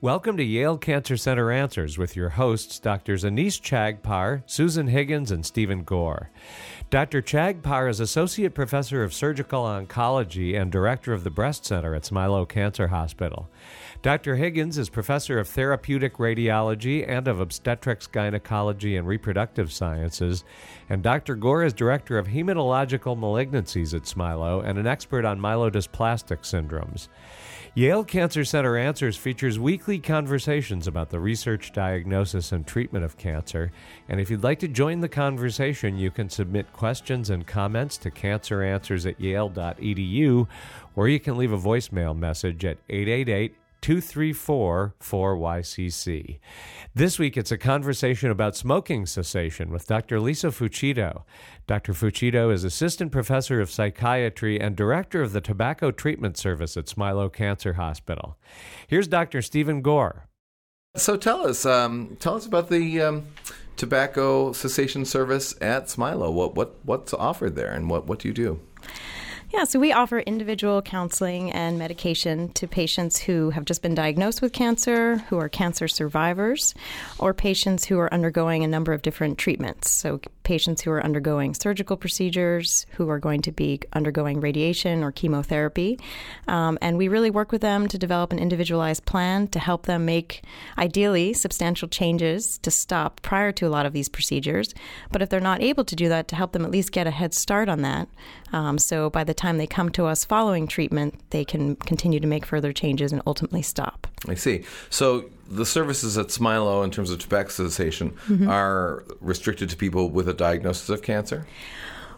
Welcome to Yale Cancer Center Answers with your hosts, Drs. Anees Chagpar, Susan Higgins, and Stephen Gore. Dr. Chagpar is Associate Professor of Surgical Oncology and Director of the Breast Center at Smilow Cancer Hospital. Dr. Higgins is Professor of Therapeutic Radiology and of Obstetrics, Gynecology, and Reproductive Sciences. And Dr. Gore is Director of Hematological Malignancies at Smilow and an expert on myelodysplastic syndromes. Yale Cancer Center Answers features weekly conversations about the research, diagnosis, and treatment of cancer. And if you'd like to join the conversation, you can submit questions and comments to canceranswers at yale.edu, or you can leave a voicemail message at 888 234 4YCC. This week, it's a conversation about smoking cessation with Dr. Lisa Fucito. Dr. Fucito is Assistant Professor of Psychiatry and Director of the Tobacco Treatment Service at Smilow Cancer Hospital. Here's Dr. Stephen Gore. So tell us, um, tell us about the um, tobacco cessation service at Smilow. What, what, what's offered there and what, what do you do? Yeah, so we offer individual counseling and medication to patients who have just been diagnosed with cancer, who are cancer survivors, or patients who are undergoing a number of different treatments. So, patients who are undergoing surgical procedures, who are going to be undergoing radiation or chemotherapy. Um, and we really work with them to develop an individualized plan to help them make, ideally, substantial changes to stop prior to a lot of these procedures. But if they're not able to do that, to help them at least get a head start on that. Um, so by the time they come to us following treatment, they can continue to make further changes and ultimately stop. I see. So the services at Smilow in terms of tobacco cessation mm-hmm. are restricted to people with a diagnosis of cancer?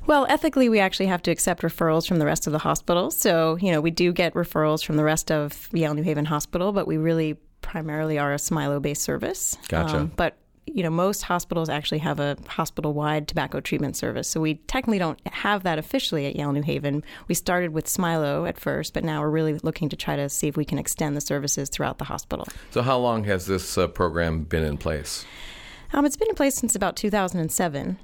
Well, ethically, we actually have to accept referrals from the rest of the hospital. So, you know, we do get referrals from the rest of Yale New Haven Hospital, but we really primarily are a Smilow based service. Gotcha. Um, but you know, most hospitals actually have a hospital wide tobacco treatment service. So we technically don't have that officially at Yale New Haven. We started with Smilow at first, but now we're really looking to try to see if we can extend the services throughout the hospital. So, how long has this uh, program been in place? Um, it's been in place since about 2007.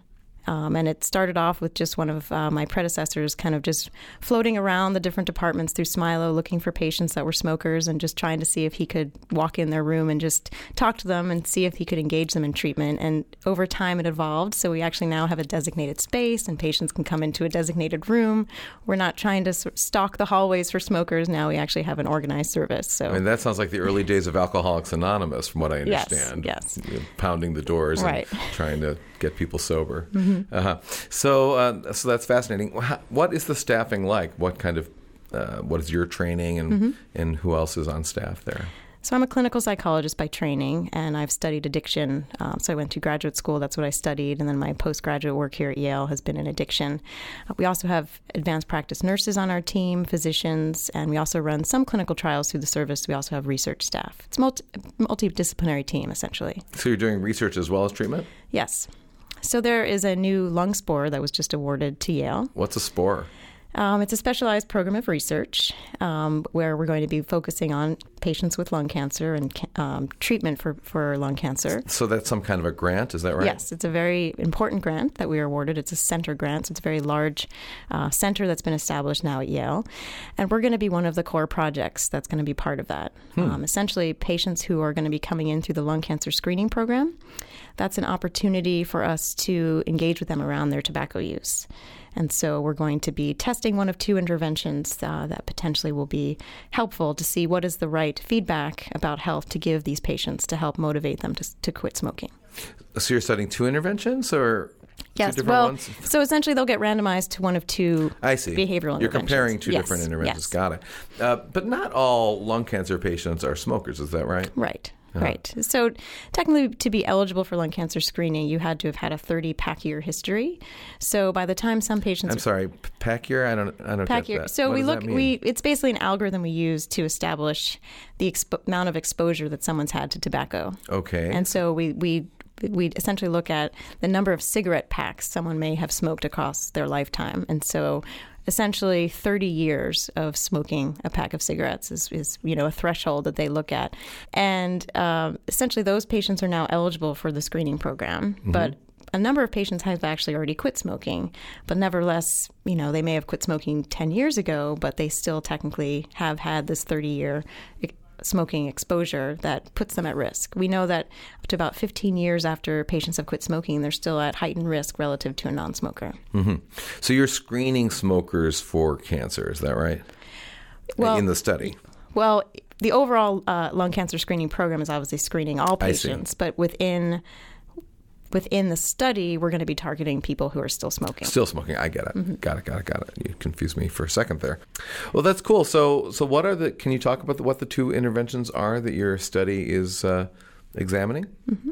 Um, and it started off with just one of uh, my predecessors kind of just floating around the different departments through Smilow looking for patients that were smokers and just trying to see if he could walk in their room and just talk to them and see if he could engage them in treatment. And over time it evolved. So we actually now have a designated space and patients can come into a designated room. We're not trying to stalk the hallways for smokers. Now we actually have an organized service. So I mean, that sounds like the early days of Alcoholics Anonymous, from what I understand. Yes. yes. pounding the doors right. and trying to get people sober. Mm-hmm. Uh-huh. So, uh, so that's fascinating. What is the staffing like? What kind of uh, what is your training, and mm-hmm. and who else is on staff there? So I'm a clinical psychologist by training, and I've studied addiction. Um, so I went to graduate school; that's what I studied, and then my postgraduate work here at Yale has been in addiction. Uh, we also have advanced practice nurses on our team, physicians, and we also run some clinical trials through the service. We also have research staff. It's multi- multidisciplinary team essentially. So you're doing research as well as treatment? Yes. So there is a new lung SPORE that was just awarded to Yale. What's a SPORE? Um, it's a specialized program of research um, where we're going to be focusing on patients with lung cancer and um, treatment for, for lung cancer. So that's some kind of a grant, is that right? Yes, it's a very important grant that we are awarded. It's a center grant, so it's a very large uh, center that's been established now at Yale. And we're going to be one of the core projects that's going to be part of that. Hmm. Um, essentially, patients who are going to be coming in through the lung cancer screening program that's an opportunity for us to engage with them around their tobacco use. And so we're going to be testing one of two interventions uh, that potentially will be helpful to see what is the right feedback about health to give these patients to help motivate them to, to quit smoking. So you're studying two interventions or Yes. Well, ones? so essentially they'll get randomized to one of two I see. behavioral You're comparing two yes. different interventions. Yes. Got it. Uh, but not all lung cancer patients are smokers, is that right? Right. Right. So technically, to be eligible for lung cancer screening, you had to have had a 30 pack year history. So by the time some patients, I'm sorry, pack year. I don't. I don't pack year. So what we look. We it's basically an algorithm we use to establish the expo- amount of exposure that someone's had to tobacco. Okay. And so we we we essentially look at the number of cigarette packs someone may have smoked across their lifetime. And so essentially 30 years of smoking a pack of cigarettes is, is you know a threshold that they look at and um, essentially those patients are now eligible for the screening program mm-hmm. but a number of patients have actually already quit smoking, but nevertheless, you know, they may have quit smoking 10 years ago, but they still technically have had this 30 year smoking exposure that puts them at risk. We know that up to about 15 years after patients have quit smoking, they're still at heightened risk relative to a non smoker. Mm-hmm. So you're screening smokers for cancer, is that right? Well, in the study. Well, the overall uh, lung cancer screening program is obviously screening all patients, but within within the study, we're going to be targeting people who are still smoking. Still smoking. I get it. Mm-hmm. Got it. Got it. Got it. You confused me for a second there. Well, that's cool. So, so what are the? Can you talk about the, what the two interventions are that your study is uh, examining? Mm-hmm.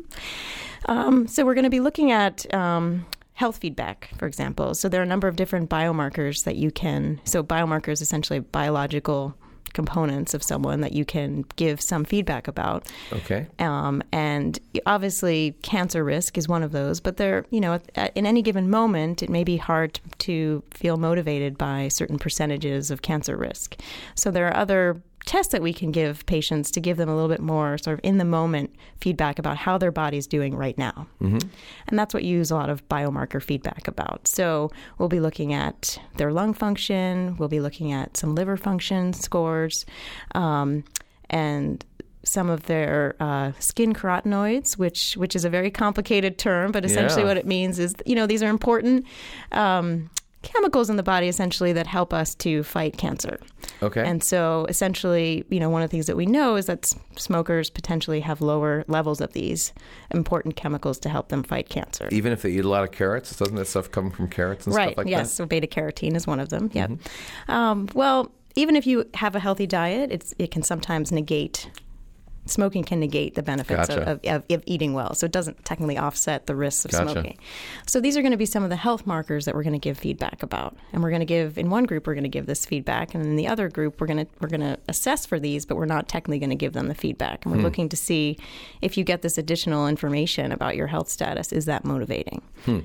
Um, so we're going to be looking at. Um, health feedback, for example. So there are a number of different biomarkers that you can. So biomarkers essentially biological components of someone that you can give some feedback about. Okay. Um, and obviously, cancer risk is one of those. But there, you know, in any given moment, it may be hard to feel motivated by certain percentages of cancer risk. So there are other tests that we can give patients to give them a little bit more sort of in the moment feedback about how their body's doing right now. Mm-hmm. And that's what you use a lot of biomarker feedback about. So we'll be looking at their lung function, we'll be looking at some liver function scores, um, and some of their uh, skin carotenoids, which which is a very complicated term, but essentially yeah. what it means is you know these are important um, chemicals in the body essentially that help us to fight cancer. Okay. And so essentially, you know, one of the things that we know is that smokers potentially have lower levels of these important chemicals to help them fight cancer. Even if they eat a lot of carrots, doesn't that stuff come from carrots and right, stuff like yes. that? Yes, so beta carotene is one of them. Yeah. Mm-hmm. Um, well, even if you have a healthy diet, it can sometimes negate smoking can negate the benefits gotcha. of, of, of, eating well. So it doesn't technically offset the risks of gotcha. smoking. So these are going to be some of the health markers that we're going to give feedback about. And we're going to give in one group we're going to give this feedback, and in the other group we're going to we're going to assess for these, but we're not technically going to give them the feedback. And we're hmm. looking to see if you get this additional information about your health status, is that motivating? Hmm.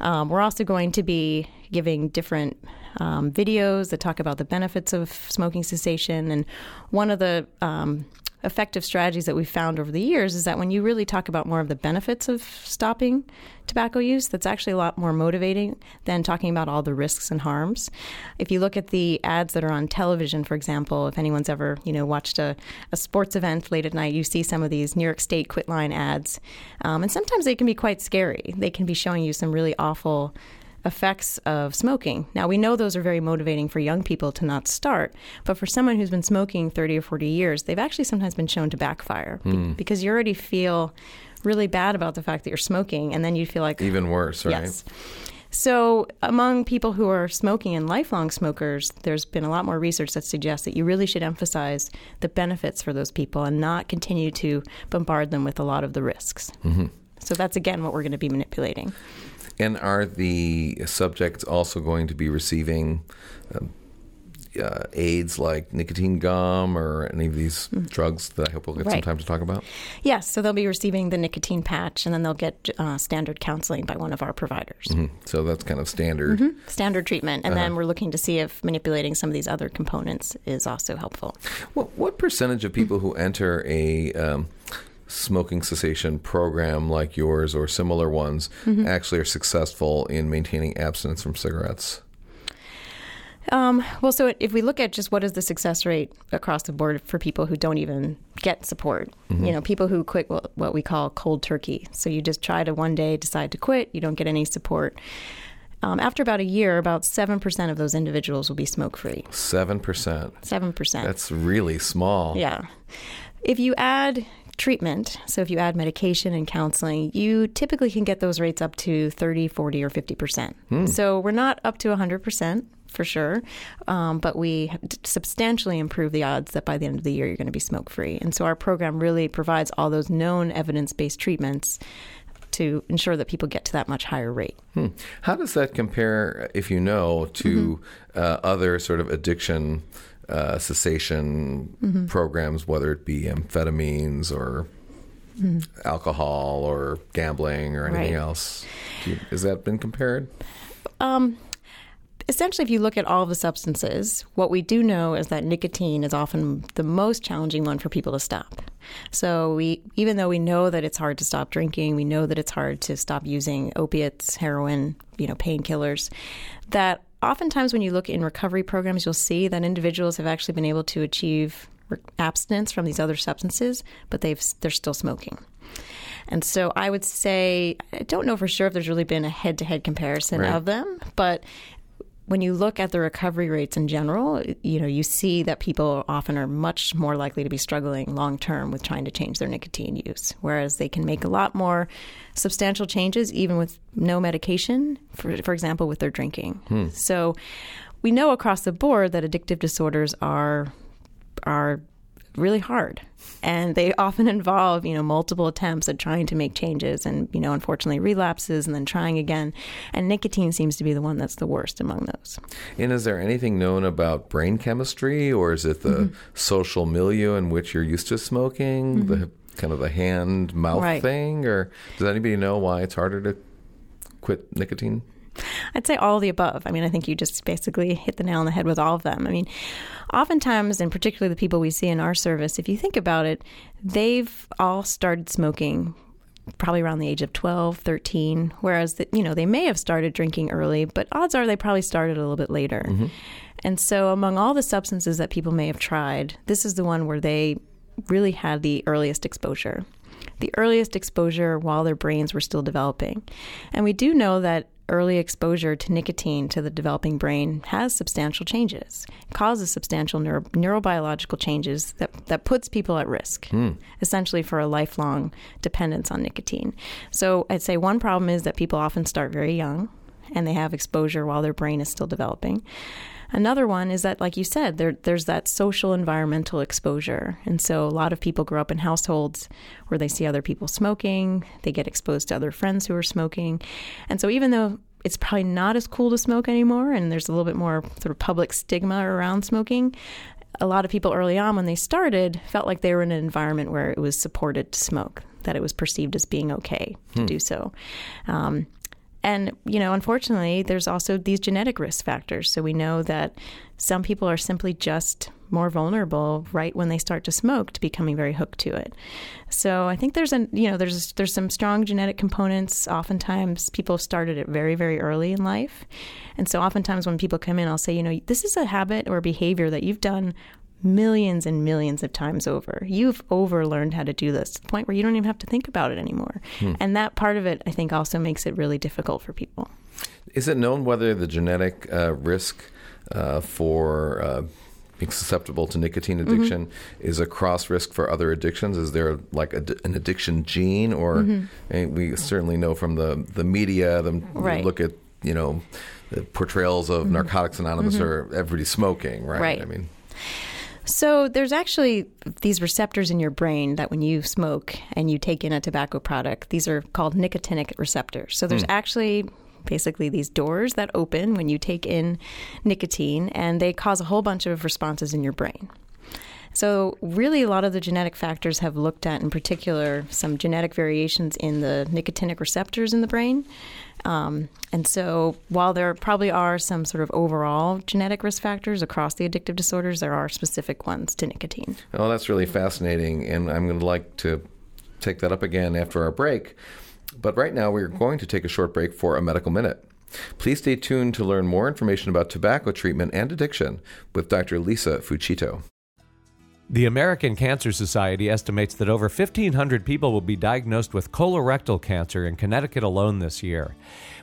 Um, we're also going to be giving different um, videos that talk about the benefits of smoking cessation. And one of the um, effective strategies that we've found over the years is that when you really talk about more of the benefits of stopping tobacco use, that's actually a lot more motivating than talking about all the risks and harms. If you look at the ads that are on television, for example, if anyone's ever you know watched a, a sports event late at night, you see some of these New York State quitline ads, um, and sometimes they can be quite scary. They can be showing you some really awful effects of smoking. Now, we know those are very motivating for young people to not start, but for someone who's been smoking 30 or 40 years, they've actually sometimes been shown to backfire mm. because you already feel really bad about the fact that you're smoking, and then you feel like. Even worse, right? Yes. So, among people who are smoking and lifelong smokers, there's been a lot more research that suggests that you really should emphasize the benefits for those people and not continue to bombard them with a lot of the risks. Mm-hmm. So, that's again what we're going to be manipulating. And are the subjects also going to be receiving um, uh, aids like nicotine gum or any of these mm. drugs that I hope we'll get right. some time to talk about? Yes, so they'll be receiving the nicotine patch and then they'll get uh, standard counseling by one of our providers. Mm-hmm. So that's kind of standard. Mm-hmm. Standard treatment. And uh-huh. then we're looking to see if manipulating some of these other components is also helpful. What, what percentage of people who enter a um, smoking cessation program like yours or similar ones mm-hmm. actually are successful in maintaining abstinence from cigarettes? Um, well, so if we look at just what is the success rate across the board for people who don't even get support, mm-hmm. you know, people who quit what, what we call cold turkey. So you just try to one day decide to quit, you don't get any support. Um, after about a year, about 7% of those individuals will be smoke free. 7%. 7%. That's really small. Yeah. If you add treatment, so if you add medication and counseling, you typically can get those rates up to 30, 40, or 50%. Hmm. So we're not up to 100% for sure, um, but we substantially improve the odds that by the end of the year you're going to be smoke free. And so our program really provides all those known evidence based treatments to ensure that people get to that much higher rate. Hmm. How does that compare, if you know, to mm-hmm. uh, other sort of addiction? Uh, cessation mm-hmm. programs, whether it be amphetamines or mm-hmm. alcohol or gambling or anything right. else. You, has that been compared? Um, essentially, if you look at all the substances, what we do know is that nicotine is often the most challenging one for people to stop. So we, even though we know that it's hard to stop drinking, we know that it's hard to stop using opiates, heroin, you know, painkillers, that oftentimes when you look in recovery programs, you'll see that individuals have actually been able to achieve abstinence from these other substances, but they've they're still smoking. And so I would say I don't know for sure if there's really been a head-to-head comparison Right. of them, but when you look at the recovery rates in general, you know, you see that people often are much more likely to be struggling long term with trying to change their nicotine use, whereas they can make a lot more substantial changes even with no medication, for, for example, with their drinking. Hmm. So we know across the board that addictive disorders are are really hard and they often involve you know multiple attempts at trying to make changes and you know unfortunately relapses and then trying again and nicotine seems to be the one that's the worst among those And is there anything known about brain chemistry, or is it the Mm-hmm. social milieu in which you're used to smoking, the kind of the hand mouth Right. thing, or does anybody know why it's harder to quit nicotine? I'd say all of the above. I mean, I think you just basically hit the nail on the head with all of them. I mean, oftentimes, and particularly the people we see in our service, if you think about it, they've all started smoking probably around the age of 12, 13, whereas, the, you know, they may have started drinking early, but odds are they probably started a little bit later. Mm-hmm. And so, among all the substances that people may have tried, this is the one where they really had the earliest exposure. The earliest exposure while their brains were still developing. And we do know that early exposure to nicotine to the developing brain has substantial changes, causes substantial neuro- neurobiological changes that, that puts people at risk, hmm. essentially for a lifelong dependence on nicotine. So I'd say one problem is that people often start very young and they have exposure while their brain is still developing. Another one is that, like you said, there, there's that social environmental exposure. And so a lot of people grow up in households where they see other people smoking, they get exposed to other friends who are smoking. And so even though it's probably not as cool to smoke anymore and there's a little bit more sort of public stigma around smoking, a lot of people early on when they started felt like they were in an environment where it was supported to smoke, that it was perceived as being okay to do so. Um, and, you know, unfortunately, there's also these genetic risk factors. So we know that some people are simply just more vulnerable right when they start to smoke to becoming very hooked to it. So I think there's a you know there's there's some strong genetic components. Oftentimes people started it very very early in life, and so oftentimes when people come in, I'll say you know this is a habit or behavior that you've done millions and millions of times over. You've overlearned how to do this to the point where you don't even have to think about it anymore. And that part of it, I think, also makes it really difficult for people. Is it known whether the genetic uh, risk uh, for uh, being susceptible to nicotine Mm-hmm. addiction is a cross risk for other addictions? Is there like a, an addiction gene, or Mm-hmm. we certainly know from the the media, the Right. Mm-hmm. look at you know the portrayals of Narcotics Anonymous or everybody smoking, right? Right. I mean, So there's actually these receptors in your brain that when you smoke and you take in a tobacco product, these are called nicotinic receptors. So there's hmm. actually basically these doors that open when you take in nicotine and they cause a whole bunch of responses in your brain. So, really, a lot of the genetic factors have looked at, in particular, some genetic variations in the nicotinic receptors in the brain. Um, and so, while there probably are some sort of overall genetic risk factors across the addictive disorders, there are specific ones to nicotine. oh, that's really fascinating, and I'm going to like to take that up again after our break. But right now, we're going to take a short break for a medical minute. Please stay tuned to learn more information about tobacco treatment and addiction with Dr. Lisa Fucito. The American Cancer Society estimates that over 1,500 people will be diagnosed with colorectal cancer in Connecticut alone this year.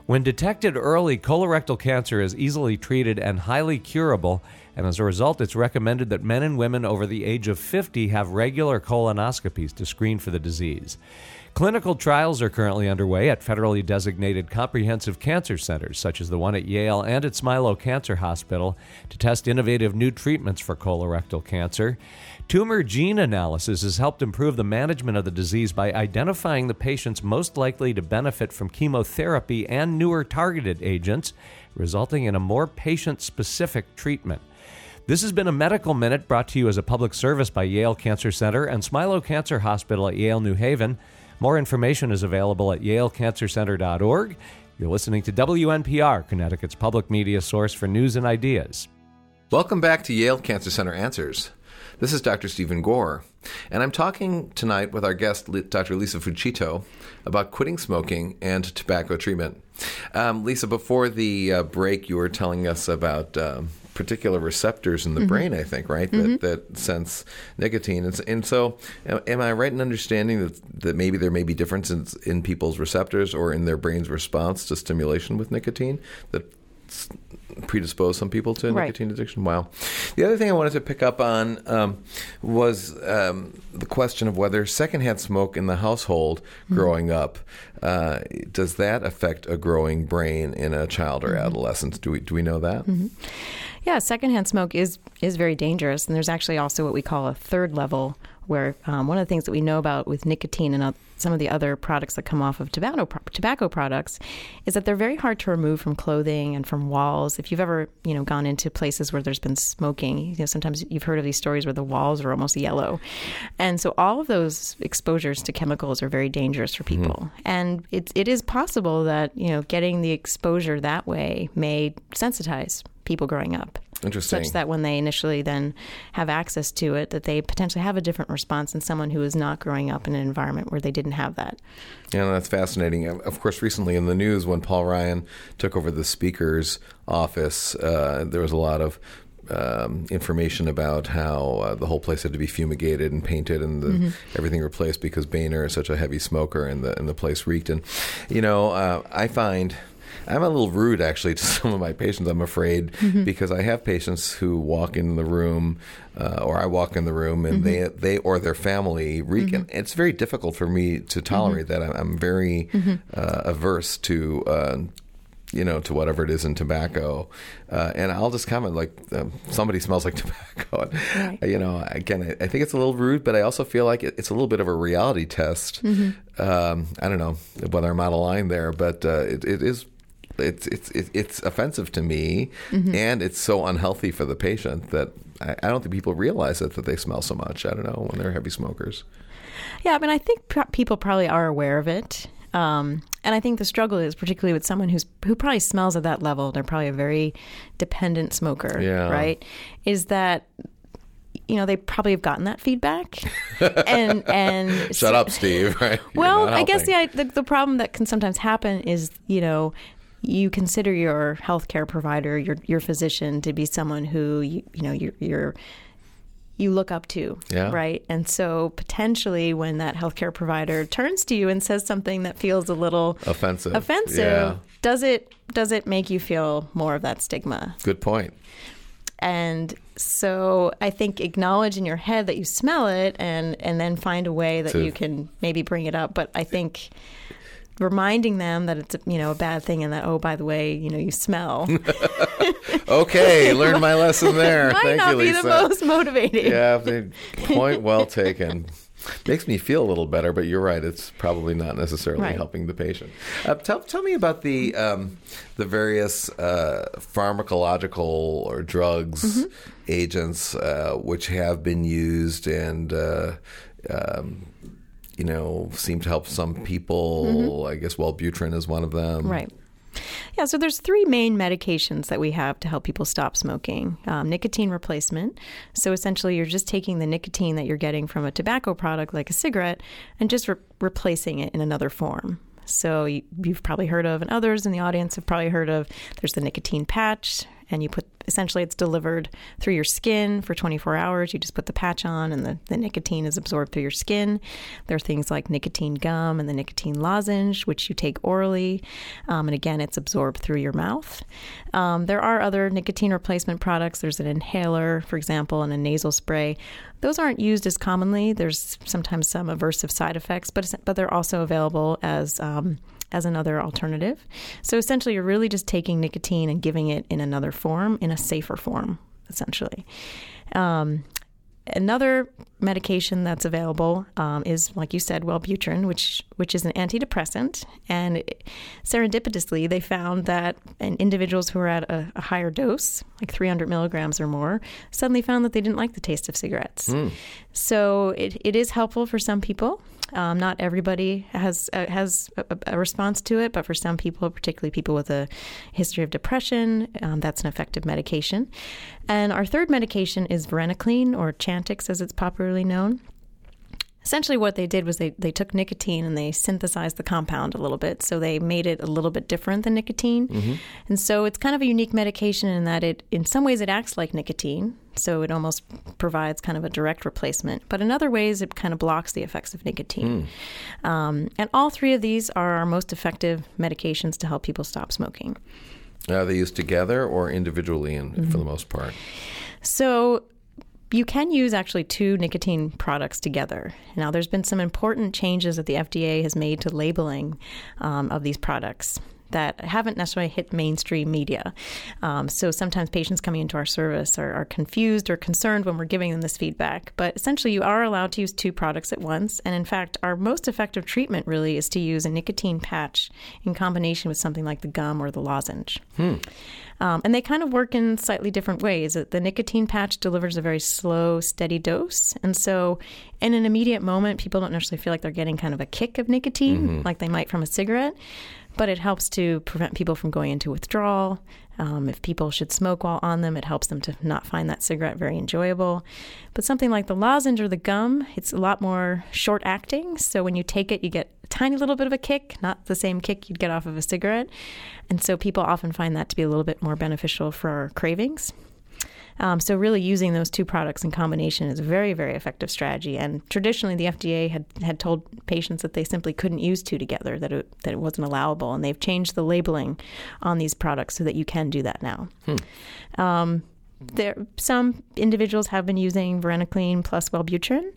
When detected early, colorectal cancer is easily treated and highly curable, and as a result, it's recommended that men and women over the age of 50 have regular colonoscopies to screen for the disease. Clinical trials are currently underway at federally designated comprehensive cancer centers, such as the one at Yale and at Smilow Cancer Hospital, to test innovative new treatments for colorectal cancer. Tumor gene analysis has helped improve the management of the disease by identifying the patients most likely to benefit from chemotherapy and newer targeted agents, resulting in a more patient specific treatment. This has been a Medical Minute brought to you as a public service by Yale Cancer Center and Smilow Cancer Hospital at Yale New Haven. More information is available at yalecancercenter.org. You're listening to WNPR, Connecticut's public media source for news and ideas. Welcome back to Yale Cancer Center Answers. This is Dr. Stephen Gore, and I'm talking tonight with our guest, Dr. Lisa Fucito, about quitting smoking and tobacco treatment. Um, Lisa, before the uh, break, you were telling us about um particular receptors in the brain, I think, right, that, that sense nicotine. And, and so, am, I right in understanding that, that maybe there may be differences in people's receptors or in their brain's response to stimulation with nicotine that predispose some people to Right. nicotine addiction? Wow. The other thing I wanted to pick up on um, was um, the question of whether secondhand smoke in the household growing up uh, does that affect a growing brain in a child or adolescent? Do we do we know that? Yeah, secondhand smoke is is very dangerous, and there's actually also what we call a third level, where um, one of the things that we know about with nicotine and some of the other products that come off of tobacco tobacco products is that they're very hard to remove from clothing and from walls. If you've ever you know gone into places where there's been smoking, you know sometimes you've heard of these stories where the walls are almost yellow, and so all of those exposures to chemicals are very dangerous for mm-hmm. people. And it it is possible that you know getting the exposure that way may sensitize people growing up Interesting. such that when they initially then have access to it that they potentially have a different response than someone who is not growing up in an environment where they didn't have that Yeah, that's fascinating. Of of course, recently in the news, when Paul Ryan took over the Speaker's office, uh, there was a lot of um, information about how uh, the whole place had to be fumigated and painted and the, everything replaced because Boehner is such a heavy smoker and the and the place reeked. And you know, uh, I find. I'm a little rude actually to some of my patients, I'm afraid, because I have patients who walk in the room uh, or I walk in the room and they they or their family reek. And it's very difficult for me to tolerate that. I'm, I'm very uh, averse to. Uh, you know, to whatever it is in tobacco, uh, and I'll just comment like um, somebody smells like tobacco. Right. You know, again, I, I think it's a little rude, but I also feel like it, it's a little bit of a reality test. Um, I don't know whether I'm out of line there, but uh, it, it is. It's it's it's offensive to me, and it's so unhealthy for the patient that I, I don't think people realize it that they smell so much. I don't know when they're heavy smokers. yeah i mean i think people probably are aware of it um, and i think the struggle is particularly with someone who's who probably smells at that level they're probably a very dependent smoker Yeah. right is that you know they probably have gotten that feedback and and Shut up, Steve. Right? Well, I guess the the problem that can sometimes happen is you know you consider your healthcare provider, your your physician, to be someone who you you know you're. you're you look up to, Yeah. right? And so potentially when that healthcare provider turns to you and says something that feels a little offensive. offensive, Yeah. does it does it make you feel more of that stigma? Good point. And so I think acknowledge in your head that you smell it and and then find a way that To- you can maybe bring it up. But I think reminding them that it's a, you know a bad thing and that oh by the way you know you smell Okay, learned my lesson there. might Thank not you, be Lisa. the most motivating. Yeah, point well taken. Makes me feel a little better, but you're right. It's probably not necessarily Right. helping the patient. Uh, tell, tell me about the um, the various uh, pharmacological or drugs Mm-hmm. agents uh, which have been used and uh, um, you know seem to help some people. I guess Wellbutrin is one of them. Mm-hmm. Right. Yeah, so there's three main medications that we have to help people stop smoking. Um, nicotine replacement. So essentially, you're just taking the nicotine that you're getting from a tobacco product like a cigarette and just re- replacing it in another form. So you, you've probably heard of, and others in the audience have probably heard of. There's the nicotine patch, and you put essentially it's delivered through your skin for 24 hours. You just put the patch on, and the, the nicotine is absorbed through your skin. There are things like nicotine gum and the nicotine lozenge, which you take orally, um, and again, it's absorbed through your mouth. Um, there are other nicotine replacement products. There's an inhaler, for example, and a nasal spray. Those aren't used as commonly. There's sometimes some aversive side effects, but but they're also available as um, as another alternative. So essentially, you're really just taking nicotine and giving it in another form, in a safer form, essentially. Um, another medication that's available um, is, like you said, Wellbutrin, which which is an antidepressant. And it- serendipitously, they found that in individuals who were at a, a higher dose, like 300 milligrams or more, suddenly found that they didn't like the taste of cigarettes. So it, it is helpful for some people. Um, not everybody has uh, has a, a response to it, but for some people, particularly people with a history of depression, um, that's an effective medication. And our third medication is varenicline, or Chantix as it's popularly known. Essentially what they did was they, they took nicotine and they synthesized the compound a little bit. So they made it a little bit different than nicotine. Mm-hmm. and so it's kind of a unique medication in that it in some ways it acts like nicotine. So it almost provides kind of a direct replacement. But in other ways it kind of blocks the effects of nicotine. Mm. um, and all three of these are our most effective medications to help people stop smoking. Are they used together or individually in, mm-hmm. for the most part? So you can use actually two nicotine products together. Now, there's been some important changes that the FDA has made to labeling um, of these products that haven't necessarily hit mainstream media. Um, so sometimes patients coming into our service are, are, confused or concerned when we're giving them this feedback. But essentially, you are allowed to use two products at once. And in fact, our most effective treatment really is to use a nicotine patch in combination with something like the gum or the lozenge. Hmm. Um, and they kind of work in slightly different ways. The nicotine patch delivers a very slow, steady dose. And so, in an immediate moment, people don't necessarily feel like they're getting kind of a kick of nicotine mm-hmm. like they might from a cigarette but it helps to prevent people from going into withdrawal. Um, if people should smoke while on them, it helps them to not find that cigarette very enjoyable. But something like the lozenge or the gum, it's a lot more short acting. So when you take it, you get a tiny little bit of a kick, not the same kick you'd get off of a cigarette. And so people often find that to be a little bit more beneficial for our cravings. Um, so really using those two products in combination is a very, very effective strategy. And traditionally, the FDA had, had told patients that they simply couldn't use two together, that it, that it wasn't allowable. And they've changed the labeling on these products so that you can do that now. Hmm. Um, there some individuals have been using varenicline plus Wellbutrin.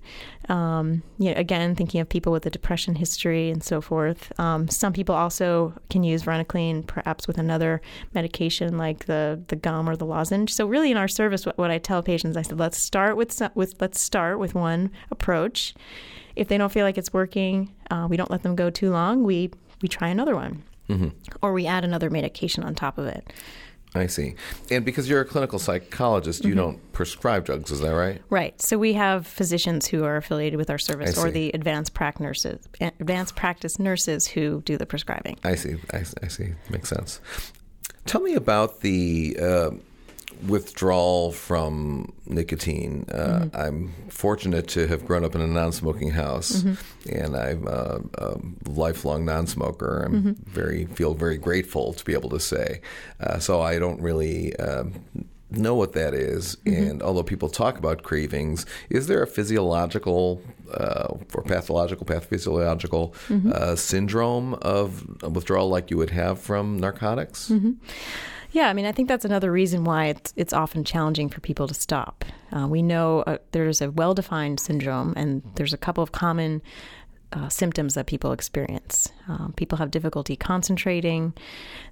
Um, you know, again, thinking of people with a depression history and so forth. Um, some people also can use varenicline perhaps with another medication like the the gum or the lozenge. So really, in our service, what, what I tell patients, I said, let's start with with let's start with one approach. If they don't feel like it's working, uh, we don't let them go too long. We we try another one, mm-hmm. or we add another medication on top of it. I see. And because you're a clinical psychologist, mm-hmm. you don't prescribe drugs, is that right? Right. So we have physicians who are affiliated with our service or the advanced practice nurses, advanced practice nurses who do the prescribing. I see. I, I see. Makes sense. Tell me about the uh, withdrawal from nicotine. Uh, mm-hmm. I'm fortunate to have grown up in a non-smoking house, mm-hmm. and I'm a, a, lifelong non-smoker. I'm mm-hmm. very feel very grateful to be able to say. Uh, so I don't really. Uh, know what that is, mm-hmm. and although people talk about cravings, is there a physiological uh, or pathological, pathophysiological mm-hmm. uh, syndrome of withdrawal like you would have from narcotics? Yeah, I mean, I think that's another reason why it's it's often challenging for people to stop. Uh, we know uh, there's a well-defined syndrome, and there's a couple of common uh, symptoms that people experience. Um, people have difficulty concentrating.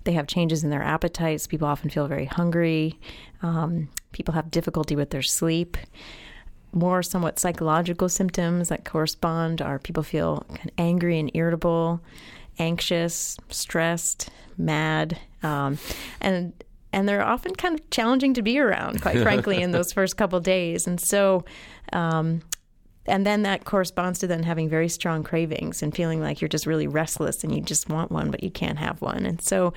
They have changes in their appetites. People often feel very hungry. Um, people have difficulty with their sleep. More somewhat psychological symptoms that correspond are people feel kind of angry and irritable anxious, stressed, mad, um, and and they're often kind of challenging to be around, quite frankly, in those first couple days. And so, um, and then that corresponds to then having very strong cravings and feeling like you're just really restless and you just want one, but you can't have one. And so,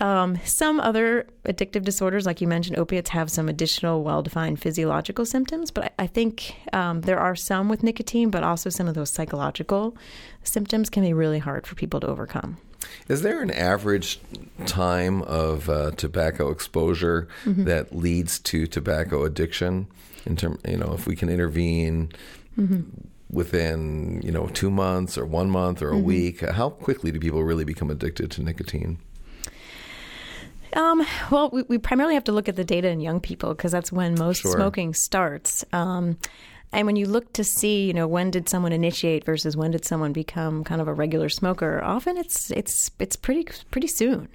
um, some other addictive disorders, like you mentioned, opiates have some additional well defined physiological symptoms, but I, I think um, there are some with nicotine, but also some of those psychological symptoms can be really hard for people to overcome. Is there an average time of uh, tobacco exposure mm-hmm. that leads to tobacco addiction? In term, you know, if we can intervene mm-hmm. within you know two months or one month or a mm-hmm. week, how quickly do people really become addicted to nicotine? Um, well, we, we, primarily have to look at the data in young people because that's when most sure. smoking starts. Um, and when you look to see, you know, when did someone initiate versus when did someone become kind of a regular smoker, often it's it's it's pretty pretty soon.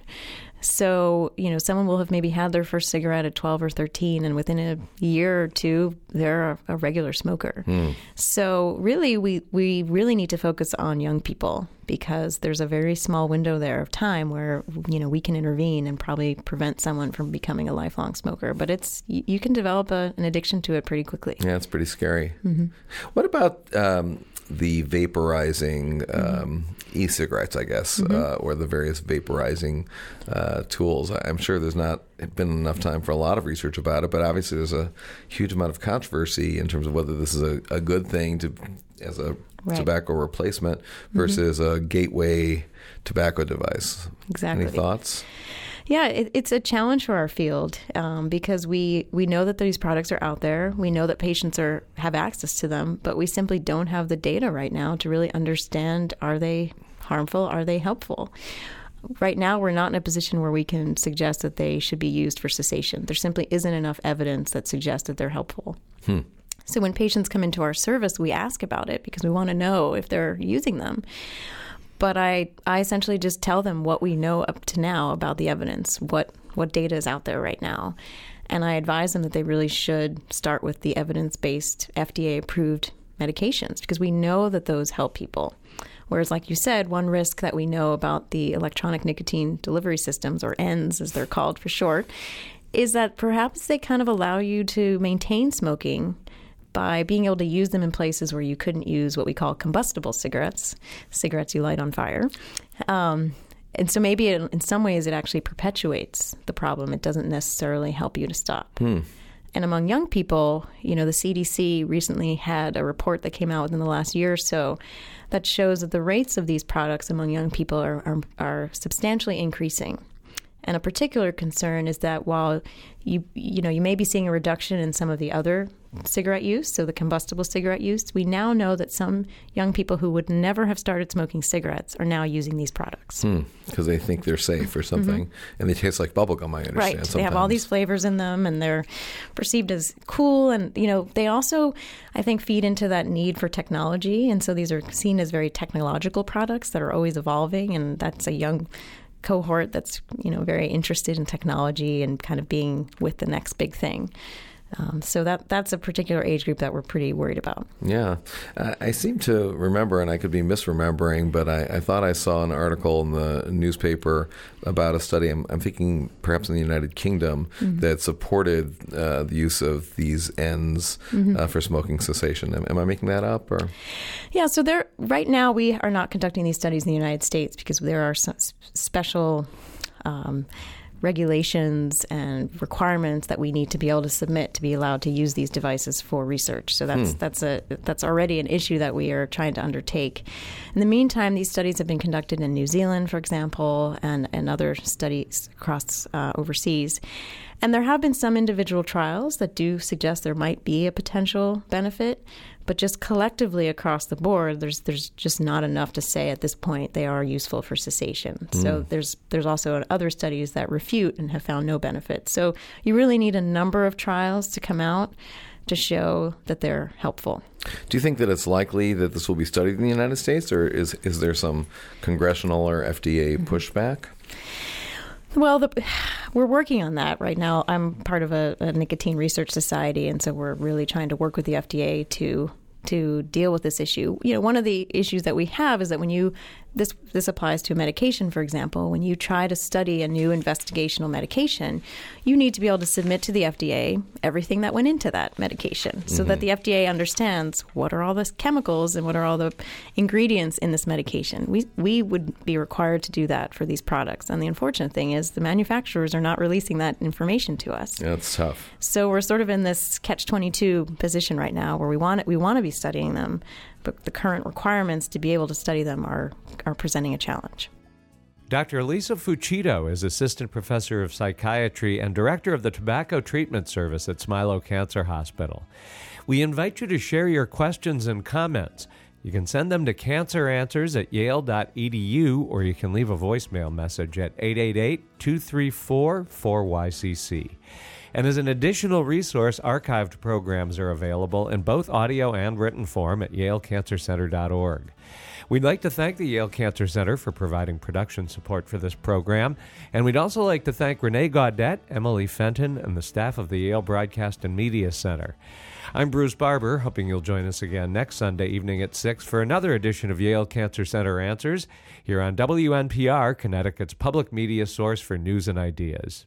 So, you know, someone will have maybe had their first cigarette at 12 or 13, and within a year or two, they're a, regular smoker. Mm. So, really, we, we really need to focus on young people because there's a very small window there of time where, you know, we can intervene and probably prevent someone from becoming a lifelong smoker. But it's, you, you can develop a, an addiction to it pretty quickly. Yeah, it's pretty scary. Mm-hmm. What about um, the vaporizing um, e-cigarettes, I guess, uh, or the various vaporizing uh, tools. I'm sure there's not been enough time for a lot of research about it, but obviously there's a huge amount of controversy in terms of whether this is a, a good thing to as a Right. tobacco replacement versus a gateway tobacco device. Exactly. Any thoughts? Yeah, it, it's a challenge for our field um, because we, we know that these products are out there. We know that patients are have access to them, but we simply don't have the data right now to really understand are they harmful, are they helpful. Right now, we're not in a position where we can suggest that they should be used for cessation. There simply isn't enough evidence that suggests that they're helpful. So when patients come into our service, we ask about it because we want to know if they're using them. But I, I essentially just tell them what we know up to now about the evidence, what, what data is out there right now. And I advise them that they really should start with the evidence based, FDA approved medications because we know that those help people. Whereas, like you said, one risk that we know about the electronic nicotine delivery systems, or ENDS as they're called for short, is that perhaps they kind of allow you to maintain smoking by being able to use them in places where you couldn't use what we call combustible cigarettes, cigarettes you light on fire. Um, and so maybe it, in some ways it actually perpetuates the problem. It doesn't necessarily help you to stop. And among young people, you know, the CDC recently had a report that came out within the last year or so that shows that the rates of these products among young people are, are, are substantially increasing. And a particular concern is that while you you know you may be seeing a reduction in some of the other cigarette use, so the combustible cigarette use, we now know that some young people who would never have started smoking cigarettes are now using these products. Because they think they're safe or something, and they taste like bubblegum. I understand. Mm-hmm. Right. They have all these flavors in them and they're perceived as cool. And, you know, they also, I think, feed into that need for technology. And so these are seen as very technological products that are always evolving. And that's a young cohort that's, you know, very interested in technology and kind of being with the next big thing. Um, so that that's a particular age group that we're pretty worried about. Yeah, I, I seem to remember, and I could be misremembering, but I, I thought I saw an article in the newspaper about a study. I'm, I'm thinking perhaps in the United Kingdom that supported uh, the use of these ENDS uh, for smoking cessation. Am, am I making that up? Or Yeah, so there right now we are not conducting these studies in the United States because there are special um, regulations and requirements that we need to be able to submit to be allowed to use these devices for research. So that's that's a that's already an issue that we are trying to undertake. In the meantime, these studies have been conducted in New Zealand, for example, and and other studies across uh, overseas. And there have been some individual trials that do suggest there might be a potential benefit, but just collectively across the board, there's there's just not enough to say at this point they are useful for cessation. Hmm. So there's there's also other studies that refute and have found no benefit. So you really need a number of trials to come out to show that they're helpful. do you think that it's likely that this will be studied in the United States, or is is there some congressional or FDA mm-hmm. pushback? Well, the, we're working on that right now. I'm part of a, a nicotine research society, and so we're really trying to work with the FDA to to deal with this issue. You know, one of the issues that we have is that when you this this applies to a medication, for example, when you try to study a new investigational medication, you need to be able to submit to the FDA everything that went into that medication, so that mm-hmm. the FDA understands what are all the chemicals and what are all the ingredients in this medication. We we would be required to do that for these products, and the unfortunate thing is the manufacturers are not releasing that information to us. Yeah, it's tough. So we're sort of in this catch twenty two position right now, where we want it, we want to be studying them, but the current requirements to be able to study them are are presenting a challenge. Dr. Lisa Fucito is Assistant Professor of Psychiatry and Director of the Tobacco Treatment Service at Smilow Cancer Hospital. We invite you to share your questions and comments. You can send them to canceranswers at yale.edu or you can leave a voicemail message at 888 234 4YCC. And as an additional resource, archived programs are available in both audio and written form at yalecancercenter.org. We'd like to thank the Yale Cancer Center for providing production support for this program, and we'd also like to thank Renee Gaudette, Emily Fenton, and the staff of the Yale Broadcast and Media Center. I'm Bruce Barber, hoping you'll join us again next Sunday evening at 6 for another edition of Yale Cancer Center Answers here on WNPR, Connecticut's public media source for news and ideas.